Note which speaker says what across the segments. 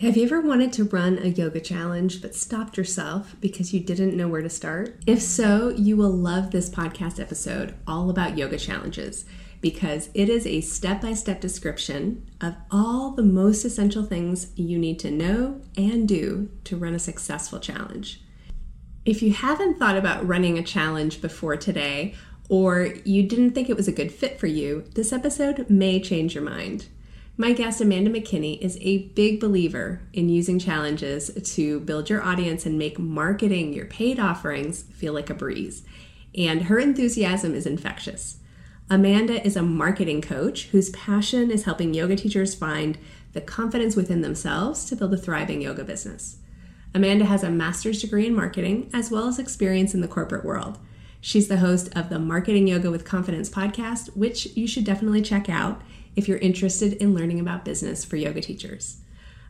Speaker 1: Have you ever wanted to run a yoga challenge but stopped yourself because you didn't know where to start? If so, you will love this podcast episode all about yoga challenges because it is a step by step description of all the most essential things you need to know and do to run a successful challenge. If you haven't thought about running a challenge before today, or you didn't think it was a good fit for you, this episode may change your mind. My guest, Amanda McKinney, is a big believer in using challenges to build your audience and make marketing your paid offerings feel like a breeze. And her enthusiasm is infectious. Amanda is a marketing coach whose passion is helping yoga teachers find the confidence within themselves to build a thriving yoga business. Amanda has a master's degree in marketing as well as experience in the corporate world. She's the host of the Marketing Yoga with Confidence podcast, which you should definitely check out if you're interested in learning about business for yoga teachers.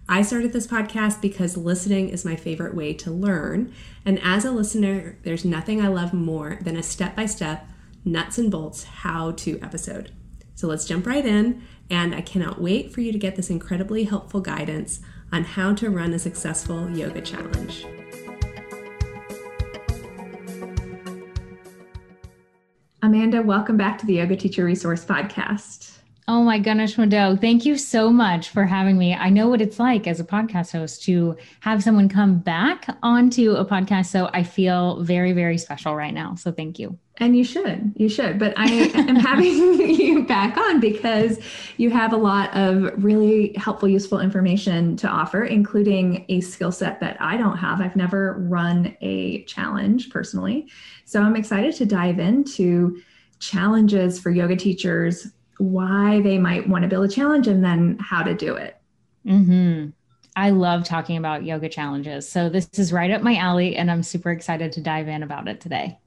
Speaker 1: I started this podcast because listening is my favorite way to learn. And as a listener, there's nothing I love more than a step by step, nuts and bolts how to episode. So let's jump right in. And I cannot wait for you to get this incredibly helpful guidance on how to run a successful yoga challenge. Amanda, welcome back to the Yoga Teacher Resource Podcast.
Speaker 2: Oh my goodness, Mado. Thank you so much for having me. I know what it's like as a podcast host to have someone come back onto a podcast. So I feel very, very special right now. So thank you.
Speaker 1: And you should, you should. But I am having you back on because you have a lot of really helpful, useful information to offer, including a skill set that I don't have. I've never run a challenge personally. So I'm excited to dive into challenges for yoga teachers why they might want to build a challenge and then how to do it.
Speaker 2: Mm-hmm. I love talking about yoga challenges. So this is right up my alley, and I'm super excited to dive in about it today.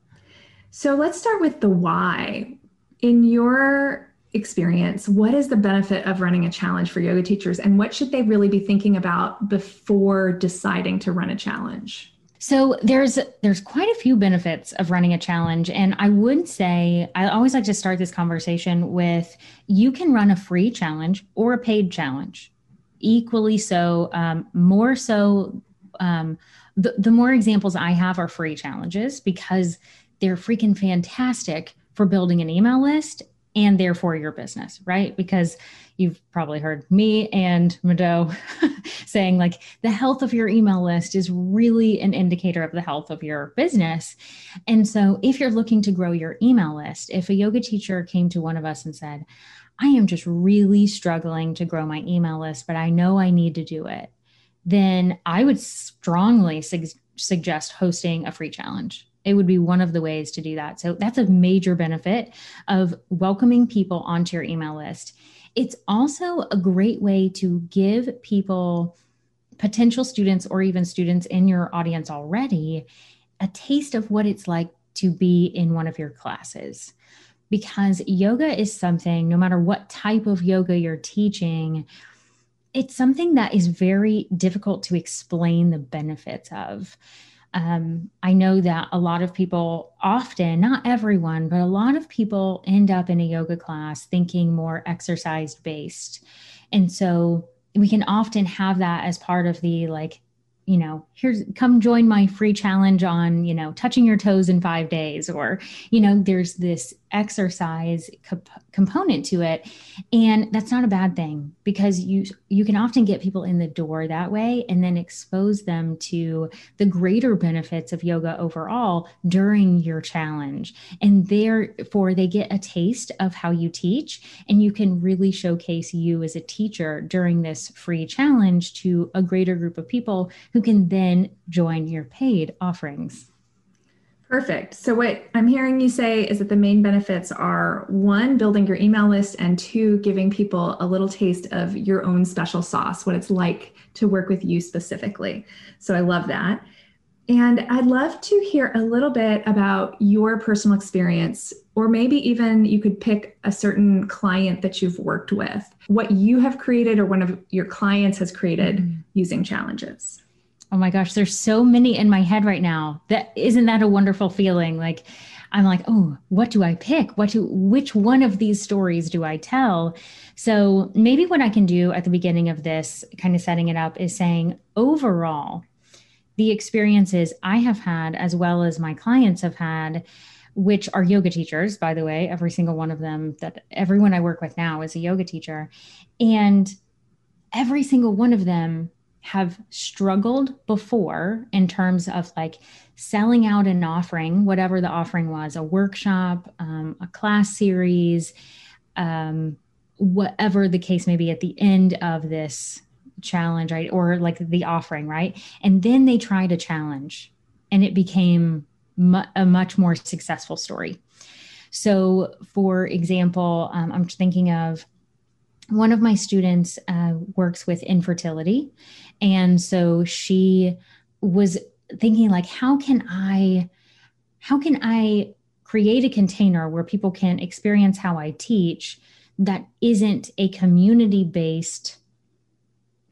Speaker 1: So let's start with the why. In your experience, what is the benefit of running a challenge for yoga teachers, and what should they really be thinking about before deciding to run a challenge?
Speaker 2: So there's there's quite a few benefits of running a challenge and I would say I always like to start this conversation with you can run a free challenge or a paid challenge. Equally so, um, more so um, the, the more examples I have are free challenges because they're freaking fantastic for building an email list and therefore your business, right? Because you've probably heard me and Mado saying like the health of your email list is really an indicator of the health of your business. And so if you're looking to grow your email list, if a yoga teacher came to one of us and said, I am just really struggling to grow my email list, but I know I need to do it, then I would strongly su- suggest hosting a free challenge it would be one of the ways to do that. So that's a major benefit of welcoming people onto your email list. It's also a great way to give people, potential students, or even students in your audience already, a taste of what it's like to be in one of your classes. Because yoga is something, no matter what type of yoga you're teaching, it's something that is very difficult to explain the benefits of um, I know that a lot of people often, not everyone, but a lot of people end up in a yoga class thinking more exercise based. And so we can often have that as part of the like you know here's come join my free challenge on you know touching your toes in five days or you know there's this exercise comp- component to it. And that's not a bad thing because you you can often get people in the door that way and then expose them to the greater benefits of yoga overall during your challenge. And therefore they get a taste of how you teach and you can really showcase you as a teacher during this free challenge to a greater group of people who can then join your paid offerings
Speaker 1: Perfect. So, what I'm hearing you say is that the main benefits are one, building your email list, and two, giving people a little taste of your own special sauce, what it's like to work with you specifically. So, I love that. And I'd love to hear a little bit about your personal experience, or maybe even you could pick a certain client that you've worked with, what you have created or one of your clients has created mm-hmm. using challenges.
Speaker 2: Oh my gosh, there's so many in my head right now. That isn't that a wonderful feeling? Like I'm like, oh, what do I pick? What do which one of these stories do I tell? So maybe what I can do at the beginning of this, kind of setting it up, is saying overall, the experiences I have had, as well as my clients have had, which are yoga teachers, by the way, every single one of them, that everyone I work with now is a yoga teacher. And every single one of them have struggled before in terms of like selling out an offering, whatever the offering was, a workshop, um, a class series, um, whatever the case may be at the end of this challenge, right? Or like the offering, right? And then they tried a challenge and it became mu- a much more successful story. So, for example, um, I'm thinking of one of my students uh, works with infertility. And so she was thinking like, how can I, how can I create a container where people can experience how I teach that isn't a community based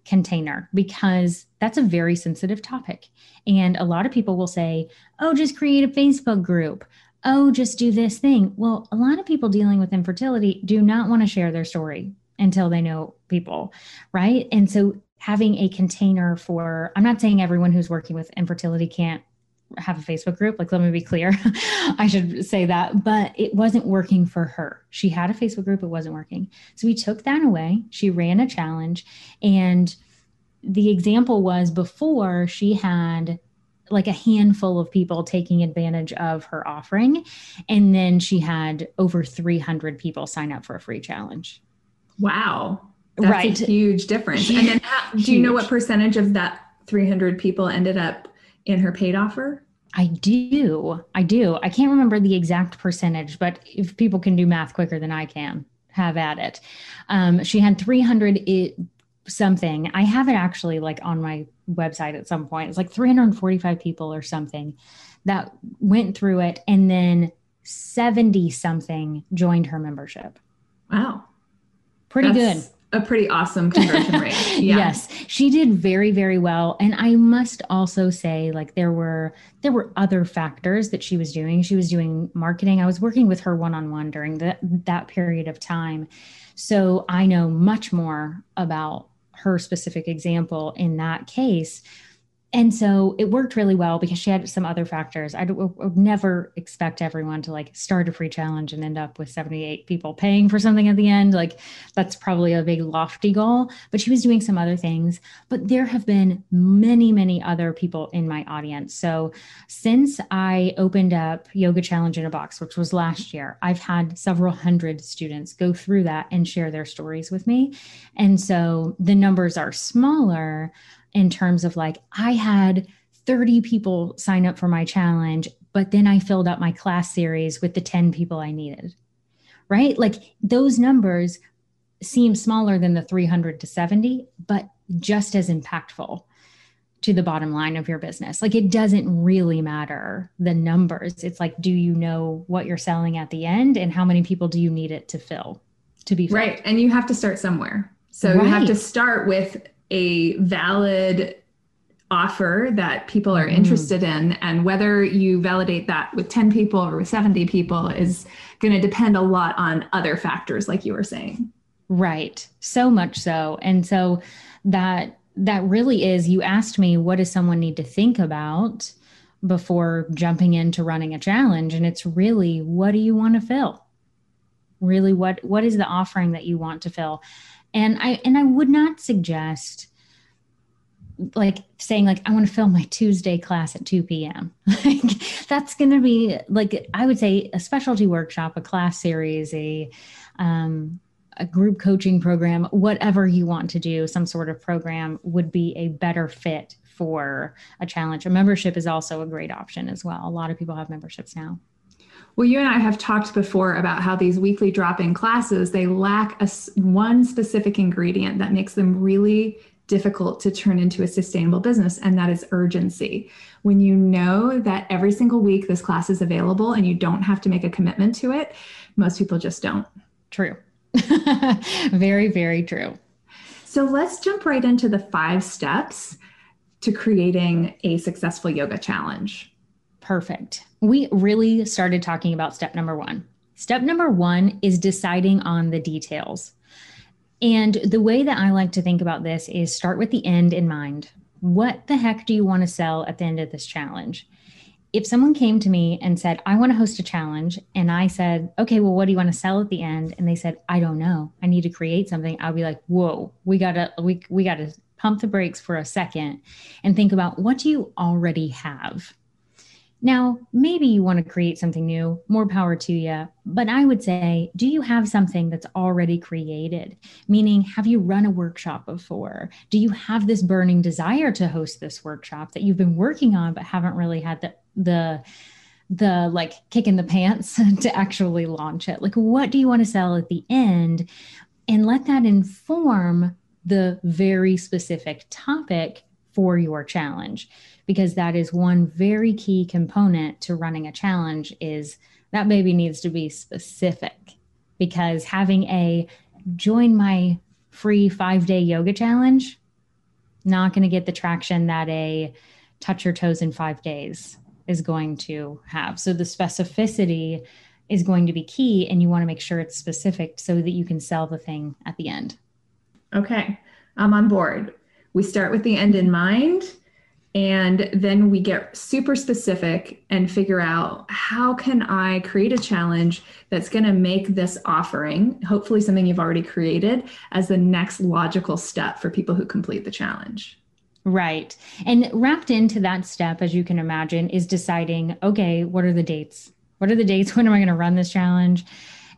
Speaker 2: container because that's a very sensitive topic. And a lot of people will say, oh, just create a Facebook group. Oh, just do this thing. Well, a lot of people dealing with infertility do not want to share their story until they know people, right? And so having a container for, I'm not saying everyone who's working with infertility can't have a Facebook group. Like, let me be clear. I should say that, but it wasn't working for her. She had a Facebook group, it wasn't working. So we took that away. She ran a challenge. And the example was before she had like a handful of people taking advantage of her offering. And then she had over 300 people sign up for a free challenge.
Speaker 1: Wow. That's right. a huge difference. And then how, do you know what percentage of that 300 people ended up in her paid offer?
Speaker 2: I do. I do. I can't remember the exact percentage, but if people can do math quicker than I can, have at it. Um, she had 300 it, something. I have it actually like on my website at some point. It's like 345 people or something that went through it. And then 70 something joined her membership.
Speaker 1: Wow.
Speaker 2: Pretty That's, good
Speaker 1: a pretty awesome conversion rate. Yeah.
Speaker 2: yes, she did very very well and I must also say like there were there were other factors that she was doing. She was doing marketing. I was working with her one on one during that that period of time. So I know much more about her specific example in that case and so it worked really well because she had some other factors. I would never expect everyone to like start a free challenge and end up with 78 people paying for something at the end. Like that's probably a big lofty goal, but she was doing some other things. But there have been many, many other people in my audience. So since I opened up Yoga Challenge in a Box, which was last year, I've had several hundred students go through that and share their stories with me. And so the numbers are smaller in terms of like, I had 30 people sign up for my challenge, but then I filled up my class series with the 10 people I needed. Right? Like those numbers seem smaller than the 300 to 70, but just as impactful to the bottom line of your business. Like it doesn't really matter the numbers. It's like, do you know what you're selling at the end and how many people do you need it to fill to be filled?
Speaker 1: Right. And you have to start somewhere. So right. you have to start with a valid offer that people are mm. interested in and whether you validate that with 10 people or with 70 people is going to depend a lot on other factors like you were saying.
Speaker 2: Right. So much so. And so that that really is you asked me what does someone need to think about before jumping into running a challenge? And it's really what do you want to fill? Really what what is the offering that you want to fill and i and i would not suggest like saying like i want to film my tuesday class at 2 p.m like that's going to be like i would say a specialty workshop a class series a um a group coaching program whatever you want to do some sort of program would be a better fit for a challenge. A membership is also a great option as well. A lot of people have memberships now
Speaker 1: well, you and I have talked before about how these weekly drop-in classes they lack a one specific ingredient that makes them really difficult to turn into a sustainable business, and that is urgency. When you know that every single week this class is available and you don't have to make a commitment to it, most people just don't.
Speaker 2: True. very, very true.
Speaker 1: So let's jump right into the five steps to creating a successful yoga challenge.
Speaker 2: Perfect. We really started talking about step number one. Step number one is deciding on the details. And the way that I like to think about this is start with the end in mind. What the heck do you want to sell at the end of this challenge? If someone came to me and said, I want to host a challenge, and I said, okay, well, what do you want to sell at the end? And they said, I don't know. I need to create something. I'll be like, whoa, we gotta, we, we gotta pump the brakes for a second and think about what do you already have? Now, maybe you want to create something new, more power to you. But I would say, do you have something that's already created? Meaning, have you run a workshop before? Do you have this burning desire to host this workshop that you've been working on but haven't really had the the the like kick in the pants to actually launch it? Like, what do you want to sell at the end? And let that inform the very specific topic for your challenge because that is one very key component to running a challenge is that baby needs to be specific because having a join my free 5-day yoga challenge not going to get the traction that a touch your toes in 5 days is going to have. So the specificity is going to be key and you want to make sure it's specific so that you can sell the thing at the end.
Speaker 1: Okay. I'm on board. We start with the end in mind and then we get super specific and figure out how can i create a challenge that's going to make this offering hopefully something you've already created as the next logical step for people who complete the challenge.
Speaker 2: Right. And wrapped into that step as you can imagine is deciding okay what are the dates? What are the dates? When am i going to run this challenge?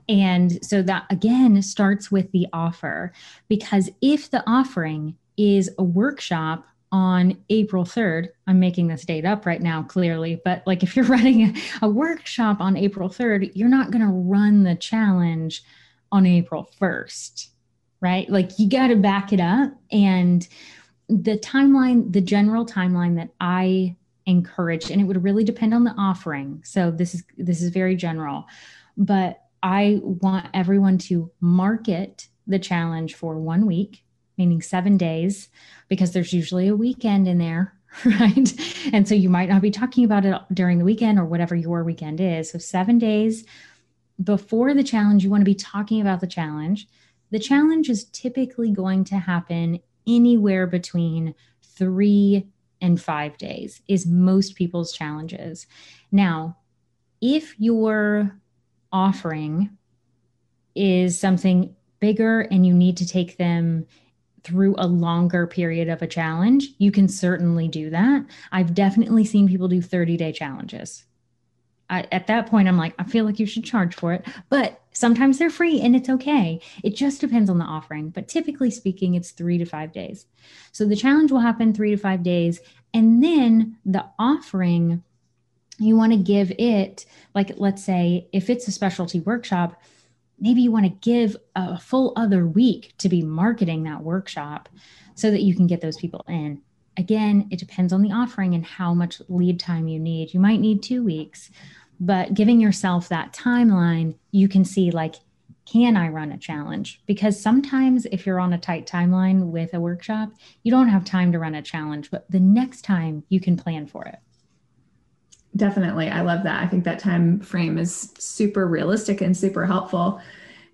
Speaker 2: And so that again starts with the offer. Because if the offering is a workshop on April 3rd. I'm making this date up right now, clearly, but like if you're running a, workshop on April 3rd, you're not going to run the challenge on April 1st, right? Like you got to back it up. And the timeline, the general timeline that I encourage, and it would really depend on the offering. So this is this is very general, but I want everyone to market the challenge for one week meaning seven days, because there's usually a weekend in there, right? And so you might not be talking about it during the weekend or whatever your weekend is. So, seven days before the challenge, you want to be talking about the challenge. The challenge is typically going to happen anywhere between three and five days, is most people's challenges. Now, if your offering is something bigger and you need to take them through a longer period of a challenge, you can certainly do that. I've definitely seen people do 30 day challenges. I, at that point, I'm like, I feel like you should charge for it, but sometimes they're free and it's okay. It just depends on the offering. But typically speaking, it's three to five days. So the challenge will happen three to five days. And then the offering, you want to give it, like, let's say if it's a specialty workshop, maybe you want to give a full other week to be marketing that workshop so that you can get those people in. Again, it depends on the offering and how much lead time you need. You might need two weeks, but giving yourself that timeline, you can see like, can I run a challenge? Because sometimes if you're on a tight timeline with a workshop, you don't have time to run a challenge, but the next time you can plan for it.
Speaker 1: Definitely. I love that. I think that time frame is super realistic and super helpful.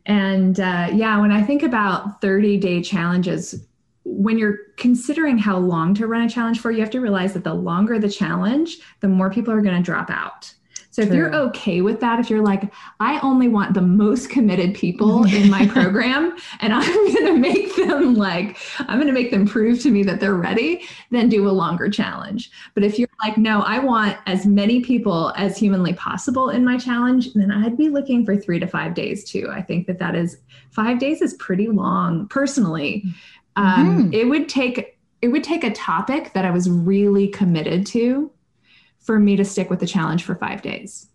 Speaker 1: And uh, yeah, when I think about 30 day challenges, when you're considering how long to run a challenge for, you have to realize that the longer the challenge, the more people are going to drop out. So True. if you're okay with that, if you're like, I only want the most committed people in my program and I'm going to make them like, I'm going to make them prove to me that they're ready, then do a longer challenge. But if you're like, no, I want as many people as humanly possible in my challenge, then I'd be looking for three to five days too. I think that that is five days is pretty long personally. Um, mm-hmm. It would take, it would take a topic that I was really committed to for me to stick with the challenge for five days.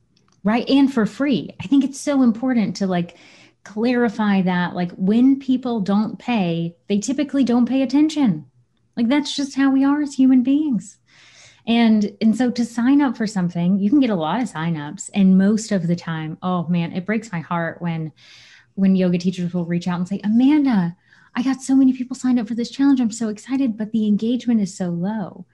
Speaker 2: Right. And for free. I think it's so important to like clarify that like when people don't pay, they typically don't pay attention. Like that's just how we are as human beings. And and so to sign up for something, you can get a lot of signups. And most of the time, oh man, it breaks my heart when when yoga teachers will reach out and say, Amanda, I got so many people signed up for this challenge. I'm so excited, but the engagement is so low.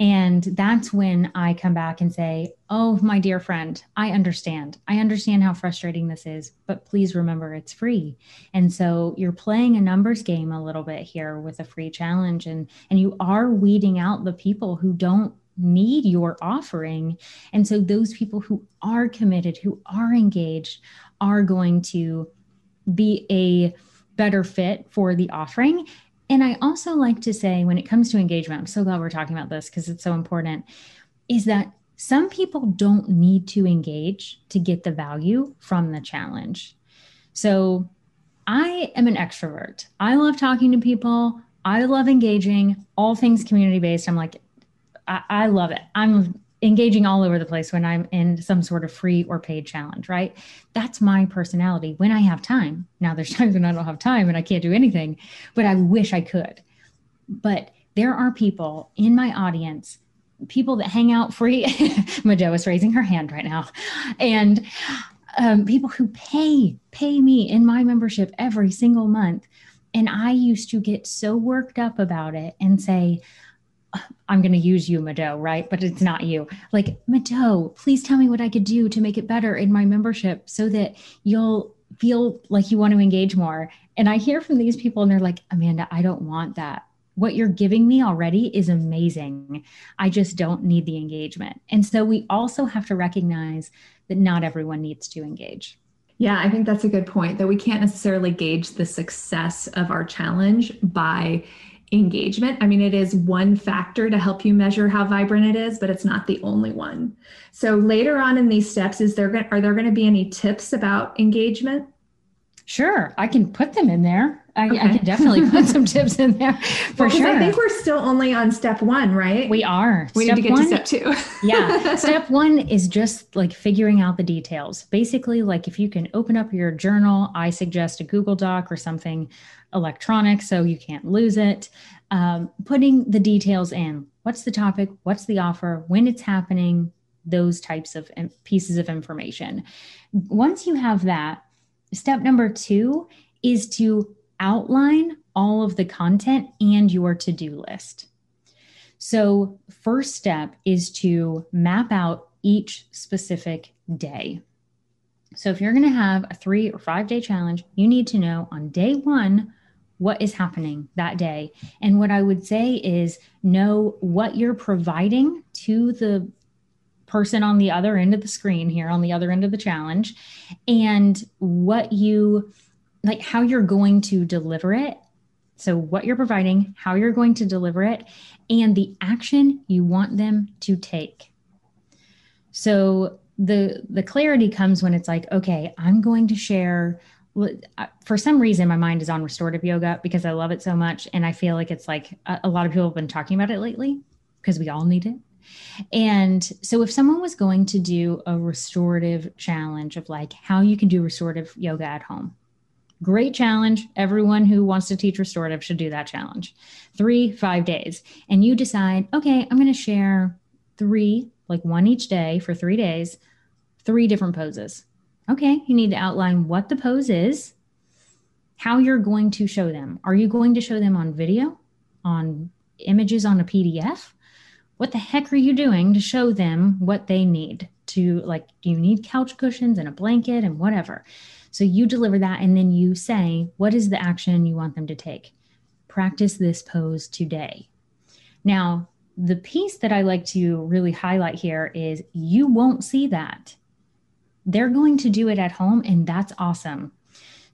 Speaker 2: And that's when I come back and say, Oh, my dear friend, I understand. I understand how frustrating this is, but please remember it's free. And so you're playing a numbers game a little bit here with a free challenge, and, and you are weeding out the people who don't need your offering. And so those people who are committed, who are engaged, are going to be a better fit for the offering. And I also like to say, when it comes to engagement, I'm so glad we're talking about this because it's so important, is that some people don't need to engage to get the value from the challenge. So I am an extrovert. I love talking to people. I love engaging, all things community based. I'm like, I, I love it. I'm engaging all over the place when I'm in some sort of free or paid challenge, right? That's my personality when I have time. Now, there's times when I don't have time and I can't do anything, but I wish I could. But there are people in my audience, people that hang out free. Mado is raising her hand right now. And um, people who pay, pay me in my membership every single month. And I used to get so worked up about it and say, I'm going to use you, Mado, right? But it's not you. Like, Mado, please tell me what I could do to make it better in my membership so that you'll feel like you want to engage more. And I hear from these people and they're like, Amanda, I don't want that. What you're giving me already is amazing. I just don't need the engagement. And so we also have to recognize that not everyone needs to engage.
Speaker 1: Yeah, I think that's a good point that we can't necessarily gauge the success of our challenge by engagement. I mean, it is one factor to help you measure how vibrant it is, but it's not the only one. So later on in these steps, is there going are there going to be any tips about engagement?
Speaker 2: Sure, I can put them in there. I, okay. I can definitely put some tips in there for well, sure.
Speaker 1: I think we're still only on step one, right?
Speaker 2: We are.
Speaker 1: We step need to get one, to step two.
Speaker 2: yeah. Step one is just like figuring out the details. Basically, like if you can open up your journal, I suggest a Google Doc or something electronic so you can't lose it. Um, putting the details in what's the topic, what's the offer, when it's happening, those types of pieces of information. Once you have that, Step number two is to outline all of the content and your to do list. So, first step is to map out each specific day. So, if you're going to have a three or five day challenge, you need to know on day one what is happening that day. And what I would say is know what you're providing to the person on the other end of the screen here on the other end of the challenge and what you like how you're going to deliver it so what you're providing how you're going to deliver it and the action you want them to take so the the clarity comes when it's like okay i'm going to share for some reason my mind is on restorative yoga because i love it so much and i feel like it's like a, a lot of people have been talking about it lately because we all need it and so, if someone was going to do a restorative challenge of like how you can do restorative yoga at home, great challenge. Everyone who wants to teach restorative should do that challenge. Three, five days. And you decide, okay, I'm going to share three, like one each day for three days, three different poses. Okay, you need to outline what the pose is, how you're going to show them. Are you going to show them on video, on images on a PDF? what the heck are you doing to show them what they need? To like do you need couch cushions and a blanket and whatever? So you deliver that and then you say what is the action you want them to take? Practice this pose today. Now the piece that i like to really highlight here is you won't see that they're going to do it at home and that's awesome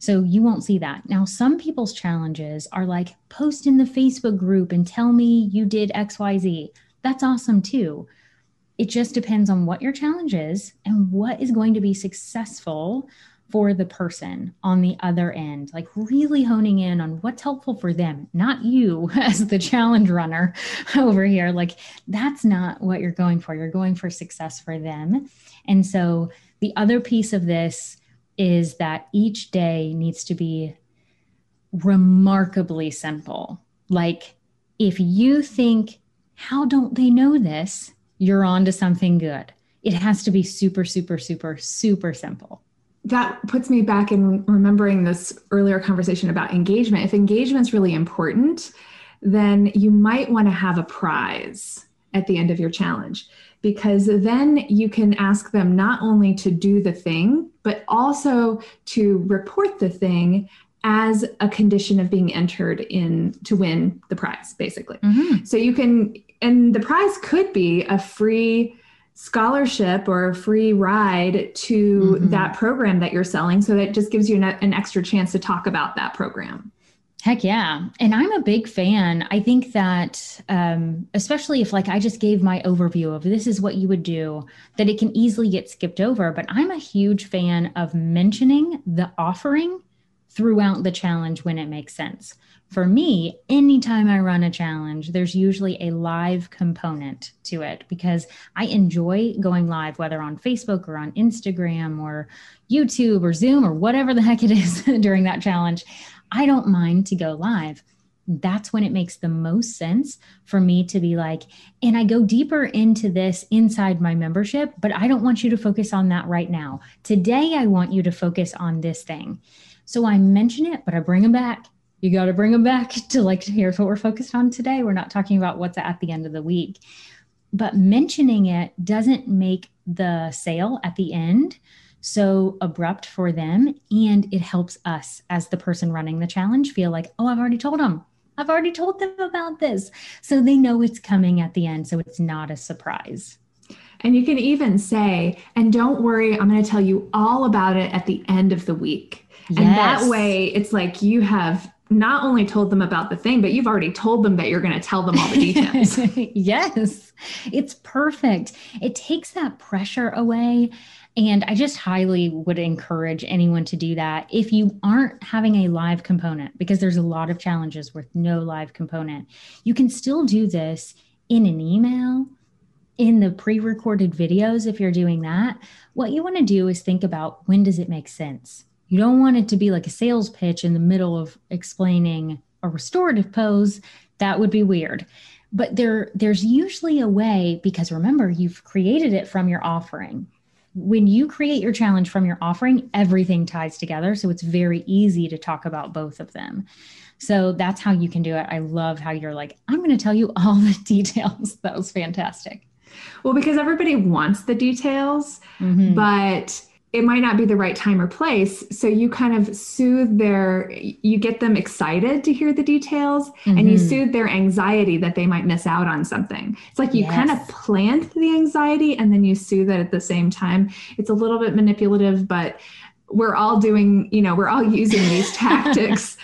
Speaker 2: so you won't see that. Now, some people's challenges are like post in the Facebook group and tell me you did XYZ that's awesome too. It just depends on what your challenge is and what is going to be successful for the person on the other end, like really honing in on what's helpful for them, not you as the challenge runner over here. Like, that's not what you're going for. You're going for success for them. And so, the other piece of this is that each day needs to be remarkably simple. Like, if you think, how don't they know this? You're on to something good. It has to be super, super, super, super simple.
Speaker 1: That puts me back in remembering this earlier conversation about engagement. If engagement is really important, then you might want to have a prize at the end of your challenge because then you can ask them not only to do the thing, but also to report the thing as a condition of being entered in to win the prize, basically. Mm-hmm. So you can, and the prize could be a free scholarship or a free ride to mm-hmm. that program that you're selling. So that just gives you an, an extra chance to talk about that program.
Speaker 2: Heck yeah. And I'm a big fan. I think that, um, especially if, like, I just gave my overview of this is what you would do, that it can easily get skipped over. But I'm a huge fan of mentioning the offering throughout the challenge when it makes sense. For me, anytime I run a challenge, there's usually a live component to it because I enjoy going live, whether on Facebook or on Instagram or YouTube or Zoom or whatever the heck it is during that challenge. I don't mind to go live. That's when it makes the most sense for me to be like, and I go deeper into this inside my membership, but I don't want you to focus on that right now. Today, I want you to focus on this thing. So I mention it, but I bring them back. You got to bring them back to like, here's what we're focused on today. We're not talking about what's at the end of the week. But mentioning it doesn't make the sale at the end so abrupt for them. And it helps us as the person running the challenge feel like, oh, I've already told them. I've already told them about this. So they know it's coming at the end. So it's not a surprise.
Speaker 1: And you can even say, and don't worry, I'm going to tell you all about it at the end of the week. Yes. And that way, it's like you have not only told them about the thing, but you've already told them that you're going to tell them all the details.
Speaker 2: yes, it's perfect. It takes that pressure away. And I just highly would encourage anyone to do that if you aren't having a live component, because there's a lot of challenges with no live component. You can still do this in an email, in the pre recorded videos, if you're doing that. What you want to do is think about when does it make sense? You don't want it to be like a sales pitch in the middle of explaining a restorative pose. That would be weird. But there, there's usually a way because remember, you've created it from your offering. When you create your challenge from your offering, everything ties together. So it's very easy to talk about both of them. So that's how you can do it. I love how you're like, I'm going to tell you all the details. That was fantastic.
Speaker 1: Well, because everybody wants the details, mm-hmm. but it might not be the right time or place. So you kind of soothe their, you get them excited to hear the details mm-hmm. and you mm-hmm. soothe their anxiety that they might miss out on something. It's like you yes. kind of plant the anxiety and then you soothe it at the same time. It's a little bit manipulative, but we're all doing, you know, we're all using these tactics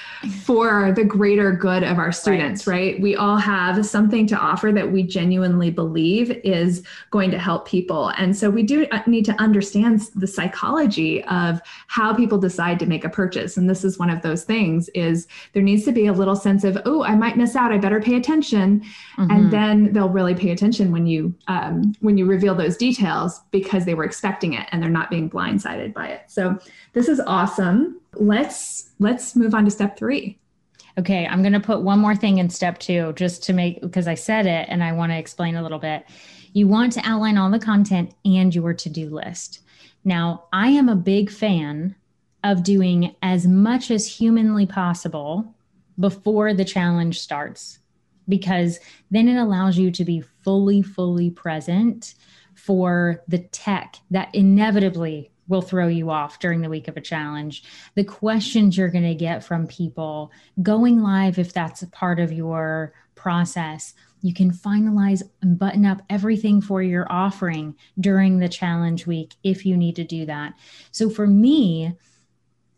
Speaker 1: for the greater good of our students, right. right. We all have something to offer that we genuinely believe is going to help people. And so we do uh, need to understand the psychology of how people decide to make a purchase. And this is one of those things is there needs to be a little sense of, oh, I might miss out. I better pay attention. Mm-hmm. And then they'll really pay attention when you um, when you reveal those details because they were expecting it and they're not being blindsided by it. So this is awesome. Let's let's move on to step 3.
Speaker 2: Okay, I'm going to put one more thing in step 2 just to make because I said it and I want to explain a little bit. You want to outline all the content and your to-do list. Now, I am a big fan of doing as much as humanly possible before the challenge starts because then it allows you to be fully fully present for the tech that inevitably will throw you off during the week of a challenge, the questions you're going to get from people, going live if that's a part of your process. You can finalize and button up everything for your offering during the challenge week if you need to do that. So for me,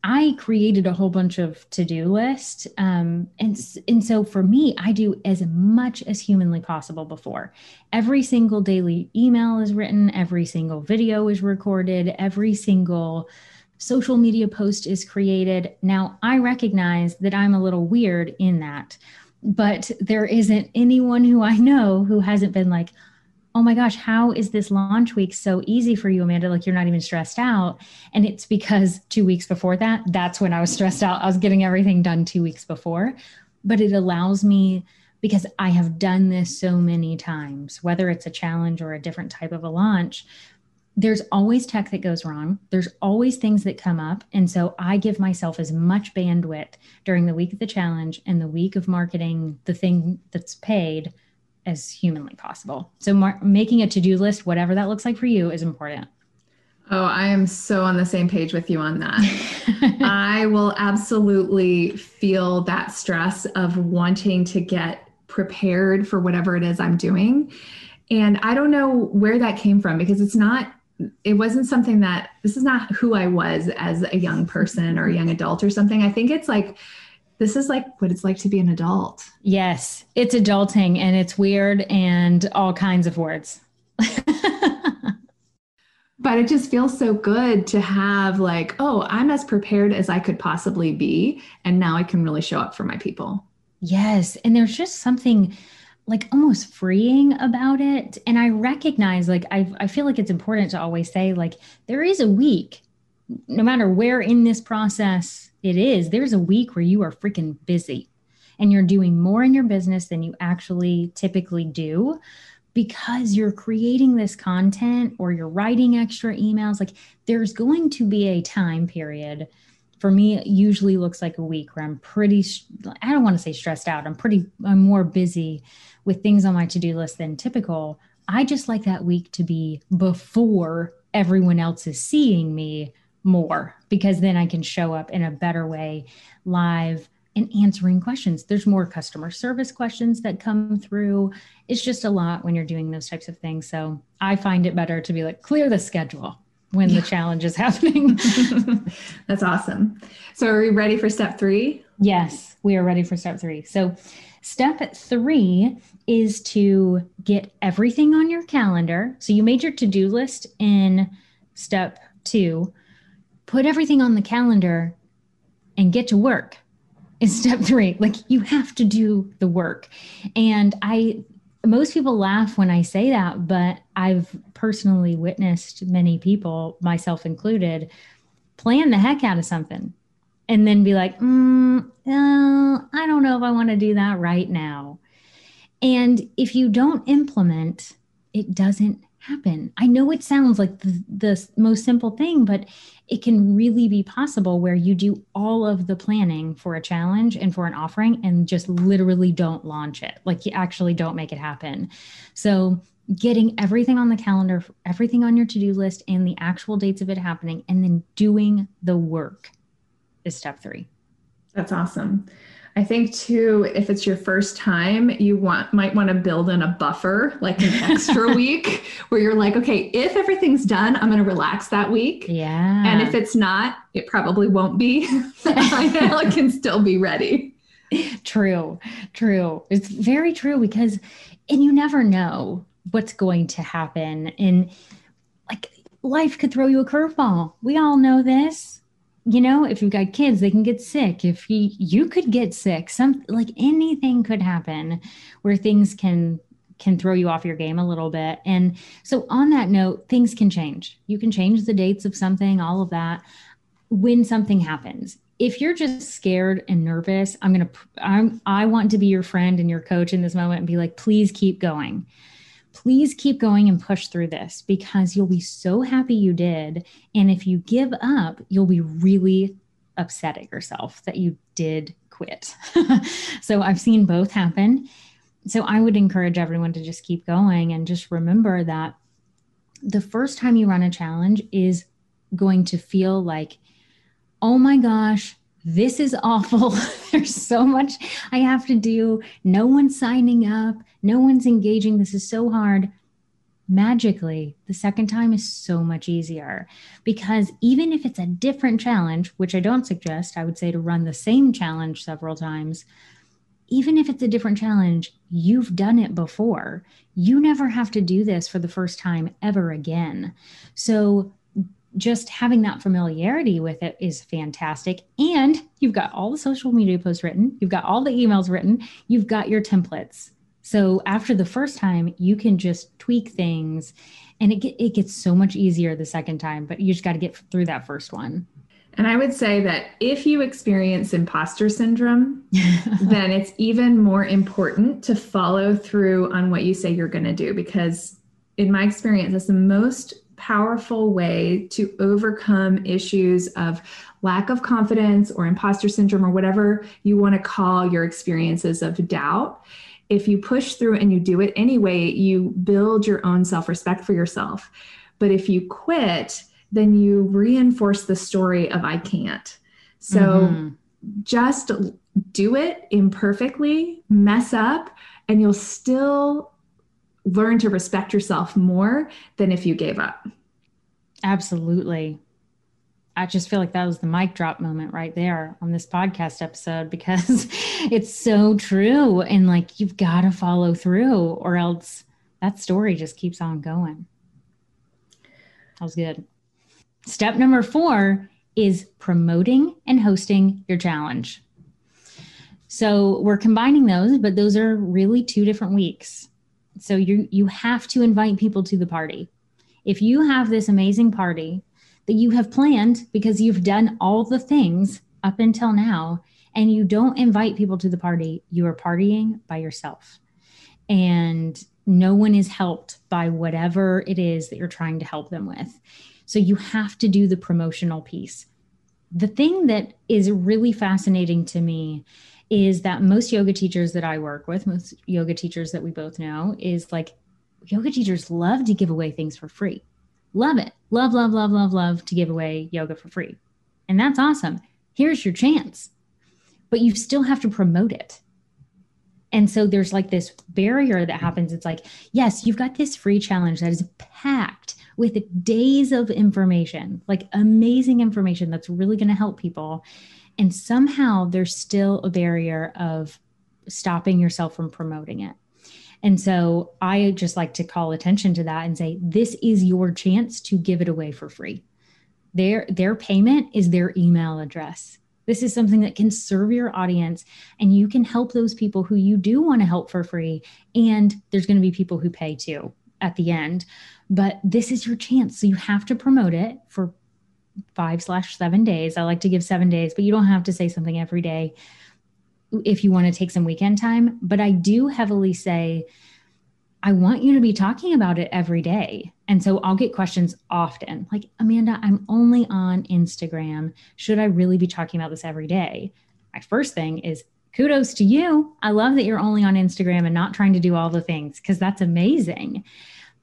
Speaker 2: I created a whole bunch of to-do lists. Um, and, and so for me, I do as much as humanly possible before. Every single daily email is written, every single video is recorded, every single social media post is created. Now, I recognize that I'm a little weird in that, but there isn't anyone who I know who hasn't been like, oh my gosh, how is this launch week so easy for you, Amanda? Like you're not even stressed out. And it's because two weeks before that, that's when I was stressed out. I was getting everything done two weeks before, but it allows me because I have done this so many times, whether it's a challenge or a different type of a launch. There's always tech that goes wrong. There's always things that come up. And so I give myself as much bandwidth during the week of the challenge and the week of marketing the thing that's paid as humanly possible. So mar- making a to-do list, whatever that looks like for you, is important.
Speaker 1: Oh, I am so on the same page with you on that. I will absolutely feel that stress of wanting to get prepared for whatever it is I'm doing. And I don't know where that came from because it's not it wasn't something that this is not who I was as a young person or a young adult or something. I think it's like this is like what it's like to be an adult.
Speaker 2: Yes, it's adulting and it's weird and all kinds of words.
Speaker 1: but it just feels so good to have like, oh, I'm as prepared as I could possibly be and now I can really show up for my people.
Speaker 2: Yes, and there's just something like almost freeing about it and i recognize like I, I feel like it's important to always say like there is a week no matter where in this process it is. There's a week where you are freaking busy and you're doing more in your business than you actually typically do because you're creating this content or you're writing extra emails. Like there's going to be a time period. For me it usually looks like a week where i'm pretty i don't want to say stressed out. I'm pretty i'm more busy with things on my to-do list than typical. I just like that week to be before everyone else is seeing me more because then i can show up in a better way live and answering questions there's more customer service questions that come through it's just a lot when you're doing those types of things so i find it better to be like clear the schedule when yeah. the challenge is happening.
Speaker 1: That's awesome. So, are we ready for step three?
Speaker 2: Yes, we are ready for step three. So, step three is to get everything on your calendar. So, you made your to do list in step two, put everything on the calendar and get to work is step three. Like, you have to do the work. And I most people laugh when I say that, but I've personally witnessed many people, myself included, plan the heck out of something and then be like, mm, uh, I don't know if I want to do that right now. And if you don't implement, it doesn't happen. I know it sounds like the, the most simple thing, but it can really be possible where you do all of the planning for a challenge and for an offering and just literally don't launch it. Like you actually don't make it happen. So, getting everything on the calendar, everything on your to do list, and the actual dates of it happening, and then doing the work is step three.
Speaker 1: That's awesome. I think too, if it's your first time, you want might want to build in a buffer, like an extra week, where you're like, okay, if everything's done, I'm going to relax that week.
Speaker 2: Yeah.
Speaker 1: And if it's not, it probably won't be. I can still be ready.
Speaker 2: True, true. It's very true because, and you never know what's going to happen, and like life could throw you a curveball. We all know this you know if you've got kids they can get sick. If you you could get sick some like anything could happen where things can can throw you off your game a little bit. And so on that note things can change. You can change the dates of something all of that when something happens. If you're just scared and nervous i'm going to i'm i want to be your friend and your coach in this moment and be like please keep going please keep going and push through this because you'll be so happy you did. And if you give up, you'll be really upset at yourself that you did quit. so I've seen both happen. So I would encourage everyone to just keep going and just remember that the first time you run a challenge is going to feel like, oh my gosh, this is awful. There's so much I have to do. No one's signing up. No one's engaging. This is so hard. Magically, the second time is so much easier because even if it's a different challenge, which I don't suggest, I would say to run the same challenge several times. Even if it's a different challenge, you've done it before. You never have to do this for the first time ever again. So just having that familiarity with it is fantastic. And you've got all the social media posts written, you've got all the emails written, you've got your templates. So after the first time, you can just tweak things and it, get, it gets so much easier the second time, but you just got to get through that first one.
Speaker 1: And I would say that if you experience imposter syndrome, then it's even more important to follow through on what you say you're going to do because, in my experience, it's the most powerful way to overcome issues of lack of confidence or imposter syndrome or whatever you want to call your experiences of doubt. If you push through and you do it anyway, you build your own self respect for yourself. But if you quit, then you reinforce the story of I can't. So mm-hmm. just do it imperfectly, mess up, and you'll still learn to respect yourself more than if you gave up.
Speaker 2: Absolutely. I just feel like that was the mic drop moment right there on this podcast episode because it's so true. And like, you've got to follow through, or else that story just keeps on going. That was good. Step number four is promoting and hosting your challenge. So we're combining those, but those are really two different weeks. So you you have to invite people to the party. If you have this amazing party that you have planned because you've done all the things up until now and you don't invite people to the party, you are partying by yourself. And no one is helped by whatever it is that you're trying to help them with. So you have to do the promotional piece. The thing that is really fascinating to me is that most yoga teachers that I work with, most yoga teachers that we both know, is like yoga teachers love to give away things for free. Love it. Love, love, love, love, love to give away yoga for free. And that's awesome. Here's your chance. But you still have to promote it. And so there's like this barrier that happens. It's like, yes, you've got this free challenge that is packed with days of information, like amazing information that's really going to help people. And somehow there's still a barrier of stopping yourself from promoting it. And so I just like to call attention to that and say, this is your chance to give it away for free. Their, their payment is their email address. This is something that can serve your audience and you can help those people who you do want to help for free. And there's going to be people who pay too at the end but this is your chance. So you have to promote it for five slash seven days. I like to give seven days, but you don't have to say something every day if you want to take some weekend time. But I do heavily say, I want you to be talking about it every day. And so I'll get questions often like, Amanda, I'm only on Instagram. Should I really be talking about this every day? My first thing is kudos to you. I love that you're only on Instagram and not trying to do all the things because that's amazing.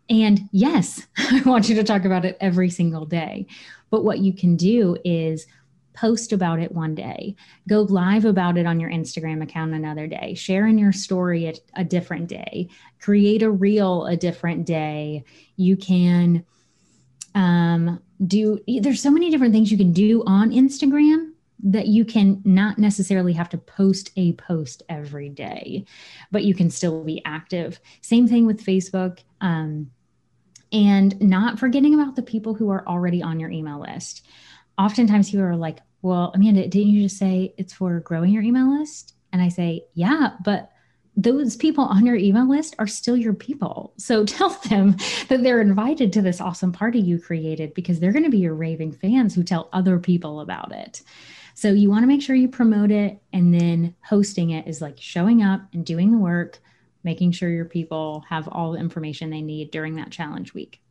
Speaker 2: And yes, I want you to talk about it every single day. But what you can do is post about it one day, go live about it on your Instagram account another day, share in your story a, a different day, create a reel a different day. You can um, do, there's so many different things you can do on Instagram that you can not necessarily have to post a post every day, but you can still be active. Same thing with Facebook. Um, and not forgetting about the people who are already on your email list. Oftentimes people are like, well, Amanda, didn't you just say it's for growing your email list? And I say, yeah, but those people on your email list are still your people. So tell them that they're invited to this awesome party you created because they're going to be your raving fans who tell other people about it. So you want to make sure you promote it and then hosting it is like showing up and doing the work making sure your people have all the information they need during that challenge week.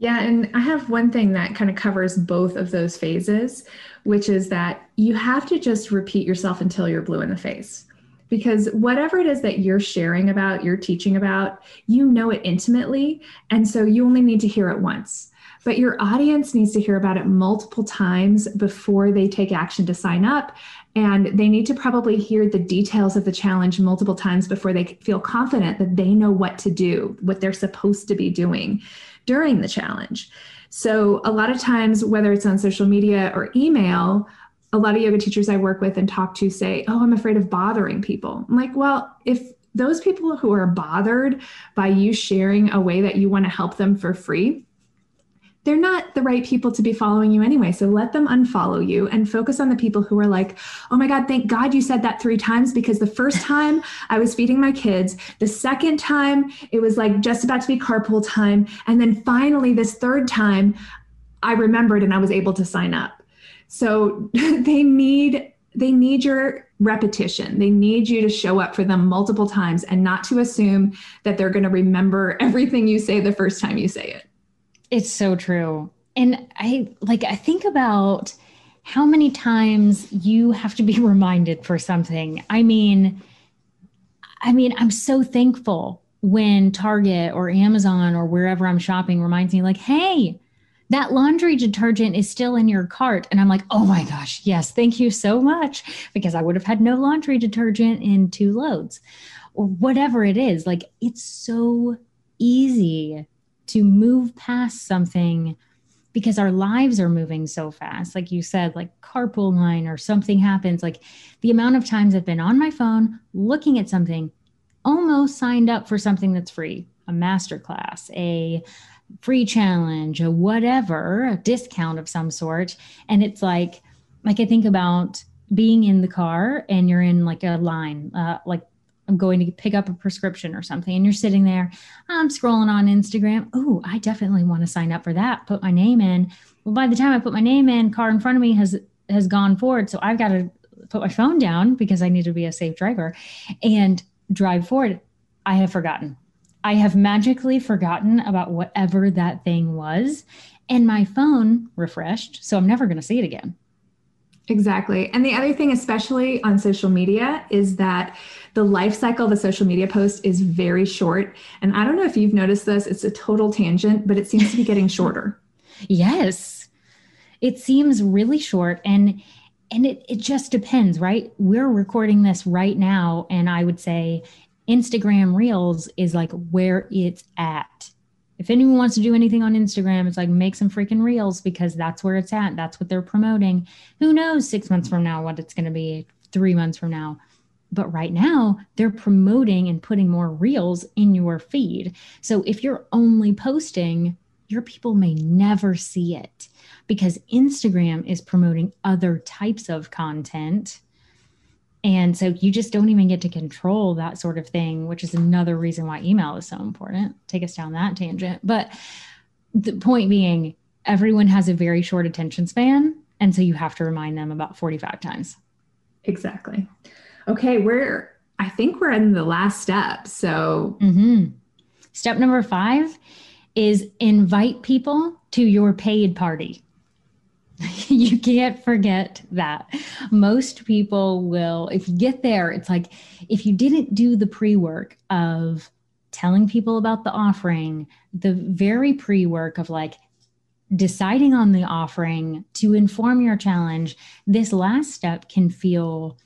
Speaker 1: Yeah, and I have one thing that kind of covers both of those phases, which is that you have to just repeat yourself until you're blue in the face. Because whatever it is that you're sharing about, you're teaching about, you know it intimately. And so you only need to hear it once. But your audience needs to hear about it multiple times before they take action to sign up and they need to probably hear the details of the challenge multiple times before they feel confident that they know what to do, what they're supposed to be doing during the challenge. So, a lot of times, whether it's on social media or email, a lot of yoga teachers I work with and talk to say, Oh, I'm afraid of bothering people. I'm like, Well, if those people who are bothered by you sharing a way that you want to help them for free, they're not the right people to be following you anyway. So let them unfollow you and focus on the people who are like, oh my God, thank God you said that three times because the first time I was feeding my kids, the second time it was like just about to be carpool time. And then finally, this third time, I remembered and I was able to sign up. So they need they need your repetition. They need you to show up for them multiple times and not to assume that they're going to remember everything you say the first time you say it.
Speaker 2: It's so true. And I like I think about how many times you have to be reminded for something. I mean, I mean, I'm so thankful when Target or Amazon or wherever I'm shopping reminds me like, "Hey, that laundry detergent is still in your cart. And I'm like, oh my gosh, yes, thank you so much. Because I would have had no laundry detergent in two loads or whatever it is. Like, it's so easy to move past something because our lives are moving so fast. Like you said, like carpool line or something happens. Like the amount of times I've been on my phone looking at something, almost signed up for something that's free, a masterclass, a free challenge a whatever, a discount of some sort. And it's like, like I think about being in the car and you're in like a line, uh, like I'm going to pick up a prescription or something, and you're sitting there, I'm scrolling on Instagram. Oh, I definitely want to sign up for that. Put my name in. Well, by the time I put my name in, car in front of me has has gone forward. So I've got to put my phone down because I need to be a safe driver and drive forward. I have forgotten. I have magically forgotten about whatever that thing was, and my phone refreshed. So I'm never going to see it again.
Speaker 1: Exactly. And the other thing, especially on social media, is that the life cycle of a social media post is very short. And I don't know if you've noticed this, it's a total tangent, but it seems to be getting shorter.
Speaker 2: yes. It seems really short. And and it, it just depends, right? We're recording this right now. And I would say Instagram Reels is like where it's at. If anyone wants to do anything on Instagram, it's like make some freaking reels because that's where it's at. That's what they're promoting. Who knows six months from now what it's going to be, three months from now. But right now, they're promoting and putting more reels in your feed. So if you're only posting, your people may never see it because Instagram is promoting other types of content and so you just don't even get to control that sort of thing, which is another reason why email is so important. Take us down that tangent. But the point being, everyone has a very short attention span. And so you have to remind them about 45 times.
Speaker 1: Exactly. Okay, we're, I think we're in the last step. So,
Speaker 2: mm-hmm. step number five is invite people to your paid party. you can't forget that. Most people will, if you get there, it's like if you didn't do the pre work of telling people about the offering, the very pre work of like deciding on the offering to inform your challenge, this last step can feel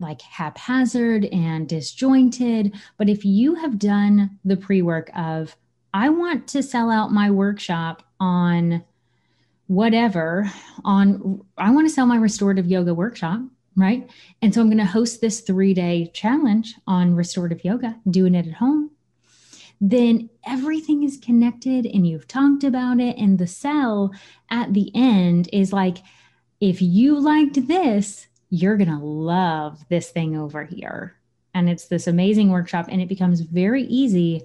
Speaker 2: like haphazard and disjointed. But if you have done the pre work of, I want to sell out my workshop on whatever on I want to sell my restorative yoga workshop, right? And so I'm going to host this 3-day challenge on restorative yoga, doing it at home. Then everything is connected and you've talked about it and the sell at the end is like if you liked this, you're going to love this thing over here. And it's this amazing workshop and it becomes very easy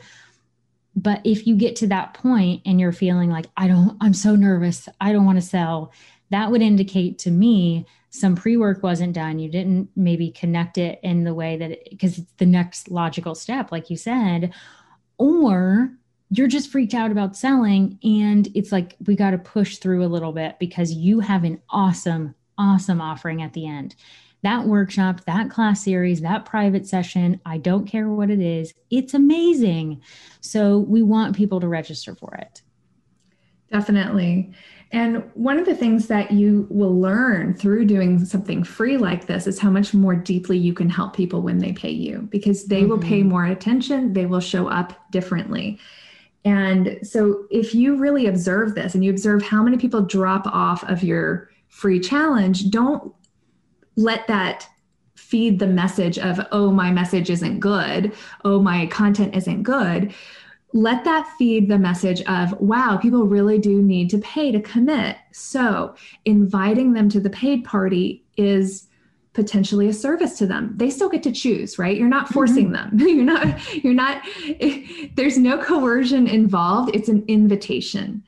Speaker 2: but if you get to that point and you're feeling like, I don't, I'm so nervous, I don't want to sell, that would indicate to me some pre work wasn't done. You didn't maybe connect it in the way that, because it, it's the next logical step, like you said, or you're just freaked out about selling. And it's like, we got to push through a little bit because you have an awesome, awesome offering at the end that workshop, that class series, that private session, I don't care what it is, it's amazing. So we want people to register for it.
Speaker 1: Definitely. And one of the things that you will learn through doing something free like this is how much more deeply you can help people when they pay you because they mm-hmm. will pay mm-hmm. more attention, they will show up differently. And so if you really observe this and you observe how many people drop off of your free challenge, don't let that feed the message of, oh, my message isn't good, oh, my content isn't good. Let that feed the message of, wow, people really do need to pay to commit. So inviting them to the paid party is potentially a service to them they still get to choose right you're not forcing mm-hmm. them you're not you're not there's no coercion involved it's an invitation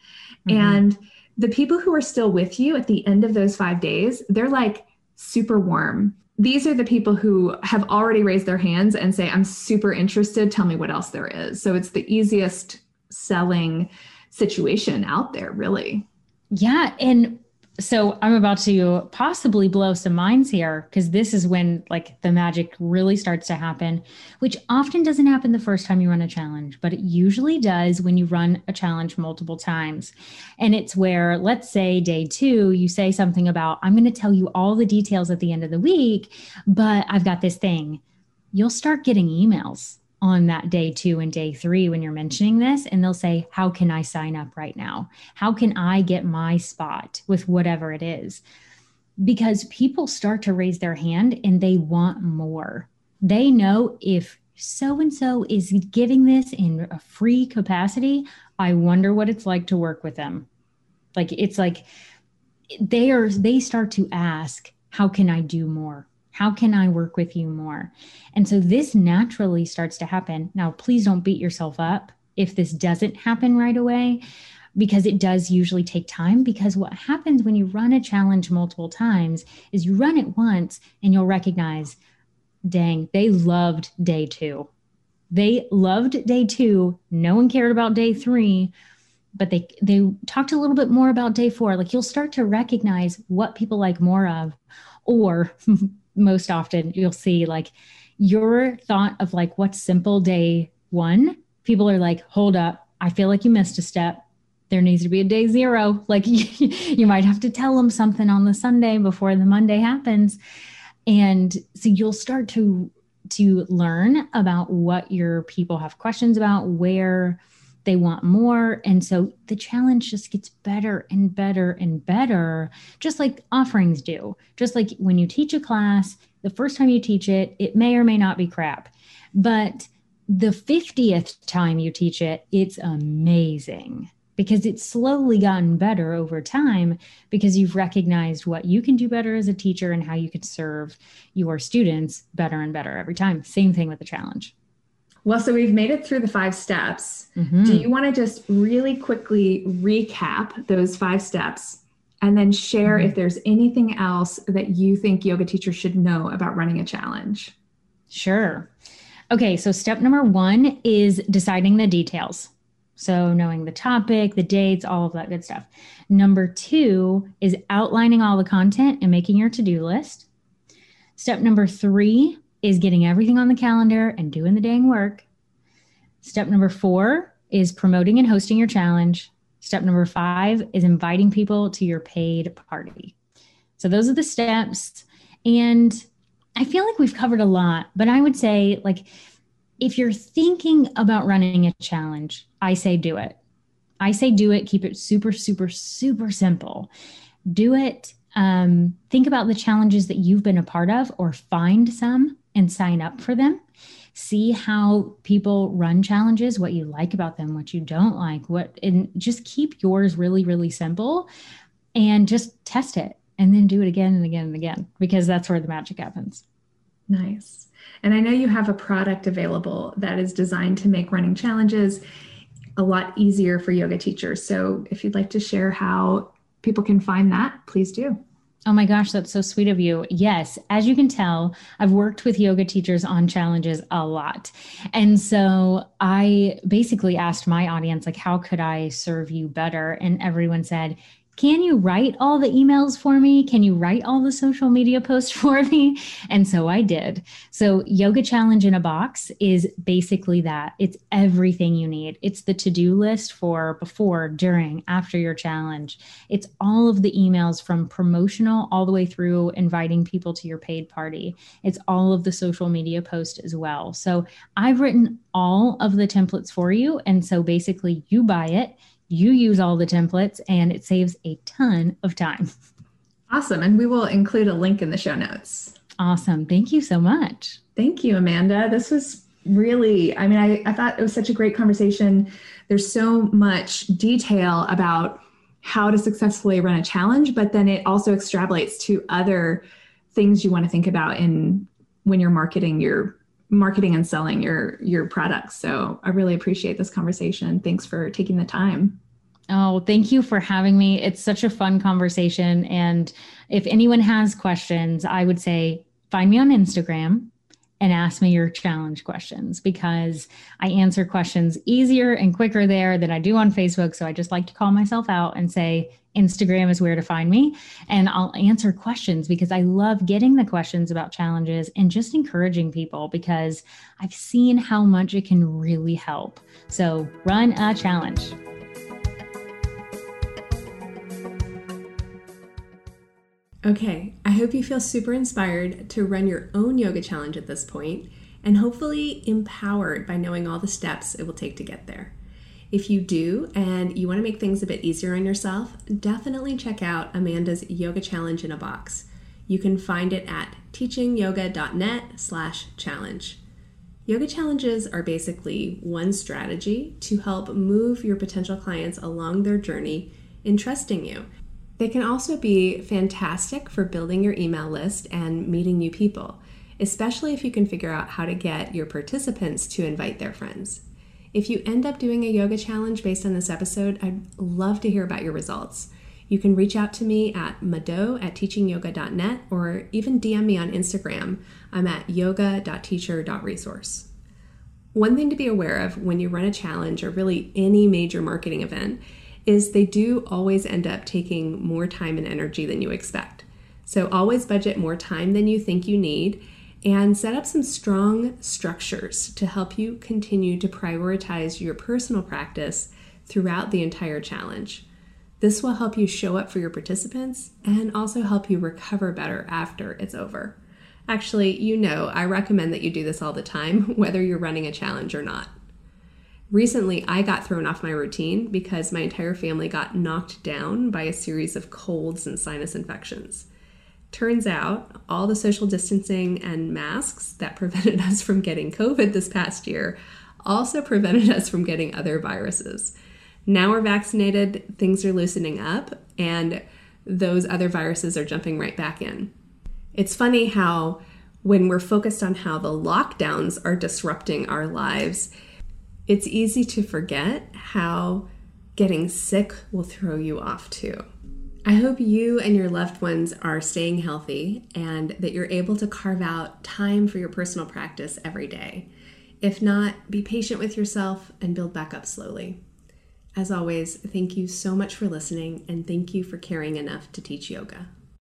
Speaker 1: mm-hmm. and the people who are still with you at the end of those five days, they're like super warm. These are the people who have already raised their hands and say, I'm super interested. Tell me what else there is. So it's the easiest selling situation out there, really.
Speaker 2: Yeah. And so I'm about to possibly blow some minds here because this is when like the magic really starts to happen, which often doesn't happen the first time you run a challenge, but it usually does when you run a challenge multiple times. And it's where, let's say day two, you say something about, I'm going to tell you all the details at the end of the week, but I've got this thing. You'll start getting emails on that day two and day three when you're mentioning this, and they'll say, How can I sign up right now? How can I get my spot with whatever it is? Because people start to raise their hand and they want more. They know if so and so is giving this in a free capacity, I wonder what it's like to work with them. Like, it's like they are, they start to ask, How can I do more? How can I work with you more? And so this naturally starts to happen. Now, please don't beat yourself up if this doesn't happen right away, because it does usually take time. Because what happens when you run a challenge multiple times is you run it once and you'll recognize, dang, they loved day two. They loved day two. No one cared about day three but they they talked a little bit more about day four like you'll start to recognize what people like more of or most often you'll see like your thought of like what's simple day one, people are like, hold up, I feel like you missed a step. There needs to be a day zero. Like you might have to tell them something on the Sunday before the Monday happens. And so you'll start to to learn about what your people have questions about, where they want more. And so the challenge just gets better and better and better, just like offerings do. Just like when you teach a class, the first time you teach it, it may or may not be crap. But the 50th time you teach it, it's amazing because it's slowly gotten better over time because you've recognized what you can do better as a teacher and how you can serve your students better and better every time. Same thing with the challenge.
Speaker 1: Well, so we've made it through the five steps. Mm-hmm. Do you want to just really quickly recap those five steps and then share mm-hmm. if there's anything else that you think yoga teachers should know about running a challenge?
Speaker 2: Sure. Okay, so step number one is deciding the details. So, knowing the topic, the dates, all of that good stuff. Number two is outlining all the content and making your to do list. Step number three is getting everything on the calendar and doing the dang work. Step number four is promoting and hosting your challenge. Step number five is inviting people to your paid party. So those are the steps. And I feel like we've covered a lot, but I would say, like, if you're thinking about running a challenge, I say do it. I say do it. Keep it super, super, super simple. Do it. Um, think about the challenges that you've been a part of or find some and sign up for them. See how people run challenges, what you like about them, what you don't like, what, and just keep yours really, really simple and just test it and then do it again and again and again because that's where the magic happens.
Speaker 1: Nice. And I know you have a product available that is designed to make running challenges a lot easier for yoga teachers. So if you'd like to share how people can find that, please do.
Speaker 2: Oh my gosh, that's so sweet of you. Yes, as you can tell, I've worked with yoga teachers on challenges a lot. And so I basically asked my audience, like, how could I serve you better? And everyone said, can you write all the emails for me? Can you write all the social media posts for me? And so I did. So, Yoga Challenge in a Box is basically that it's everything you need. It's the to do list for before, during, after your challenge. It's all of the emails from promotional all the way through inviting people to your paid party. It's all of the social media posts as well. So, I've written all of the templates for you. And so, basically, you buy it you use all the templates and it saves a ton of time.
Speaker 1: Awesome. And we will include a link in the show notes.
Speaker 2: Awesome. Thank you so much.
Speaker 1: Thank you, Amanda. This was really, I mean, I, I thought it was such a great conversation. There's so much detail about how to successfully run a challenge, but then it also extrapolates to other things you want to think about in when you're marketing your marketing and selling your your products. So I really appreciate this conversation. Thanks for taking the time.
Speaker 2: Oh, thank you for having me. It's such a fun conversation. And if anyone has questions, I would say find me on Instagram and ask me your challenge questions because I answer questions easier and quicker there than I do on Facebook. So I just like to call myself out and say, Instagram is where to find me. And I'll answer questions because I love getting the questions about challenges and just encouraging people because I've seen how much it can really help. So run a challenge.
Speaker 3: Okay, I hope you feel super inspired to run your own yoga challenge at this point and hopefully empowered by knowing all the steps it will take to get there. If you do and you want to make things a bit easier on yourself, definitely check out Amanda's Yoga Challenge in a Box. You can find it at teachingyoga.net slash challenge. Yoga challenges are basically one strategy to help move your potential clients along their journey in trusting you they can also be fantastic for building your email list and meeting new people, especially if you can figure out how to get your participants to invite their friends. If you end up doing a yoga challenge based on this episode, I'd love to hear about your results. You can reach out to me at mado at teachingyoga.net or even DM me on Instagram. I'm at yoga.teacher.resource. One thing to be aware of when you run a challenge or really any major marketing event is they do always end up taking more time and energy than you expect. So always budget more time than you think you need and set up some strong structures to help you continue to prioritize your personal practice throughout the entire challenge. This will help you show up for your participants and also help you recover better after it's over. Actually, you know, I recommend that you do this all the time, whether you're running a challenge or not. Recently, I got thrown off my routine because my entire family got knocked down by a series of colds and sinus infections. Turns out, all the social distancing and masks that prevented us from getting COVID this past year also prevented us from getting other viruses. Now we're vaccinated, things are loosening up, and those other viruses are jumping right back in. It's funny how, when we're focused on how the lockdowns are disrupting our lives, it's easy to forget how getting sick will throw you off too. I hope you and your loved ones are staying healthy and that you're able to carve out time for your personal practice every day. If not, be patient with yourself and build back up slowly. As always, thank you so much for listening and thank you for caring enough to teach yoga.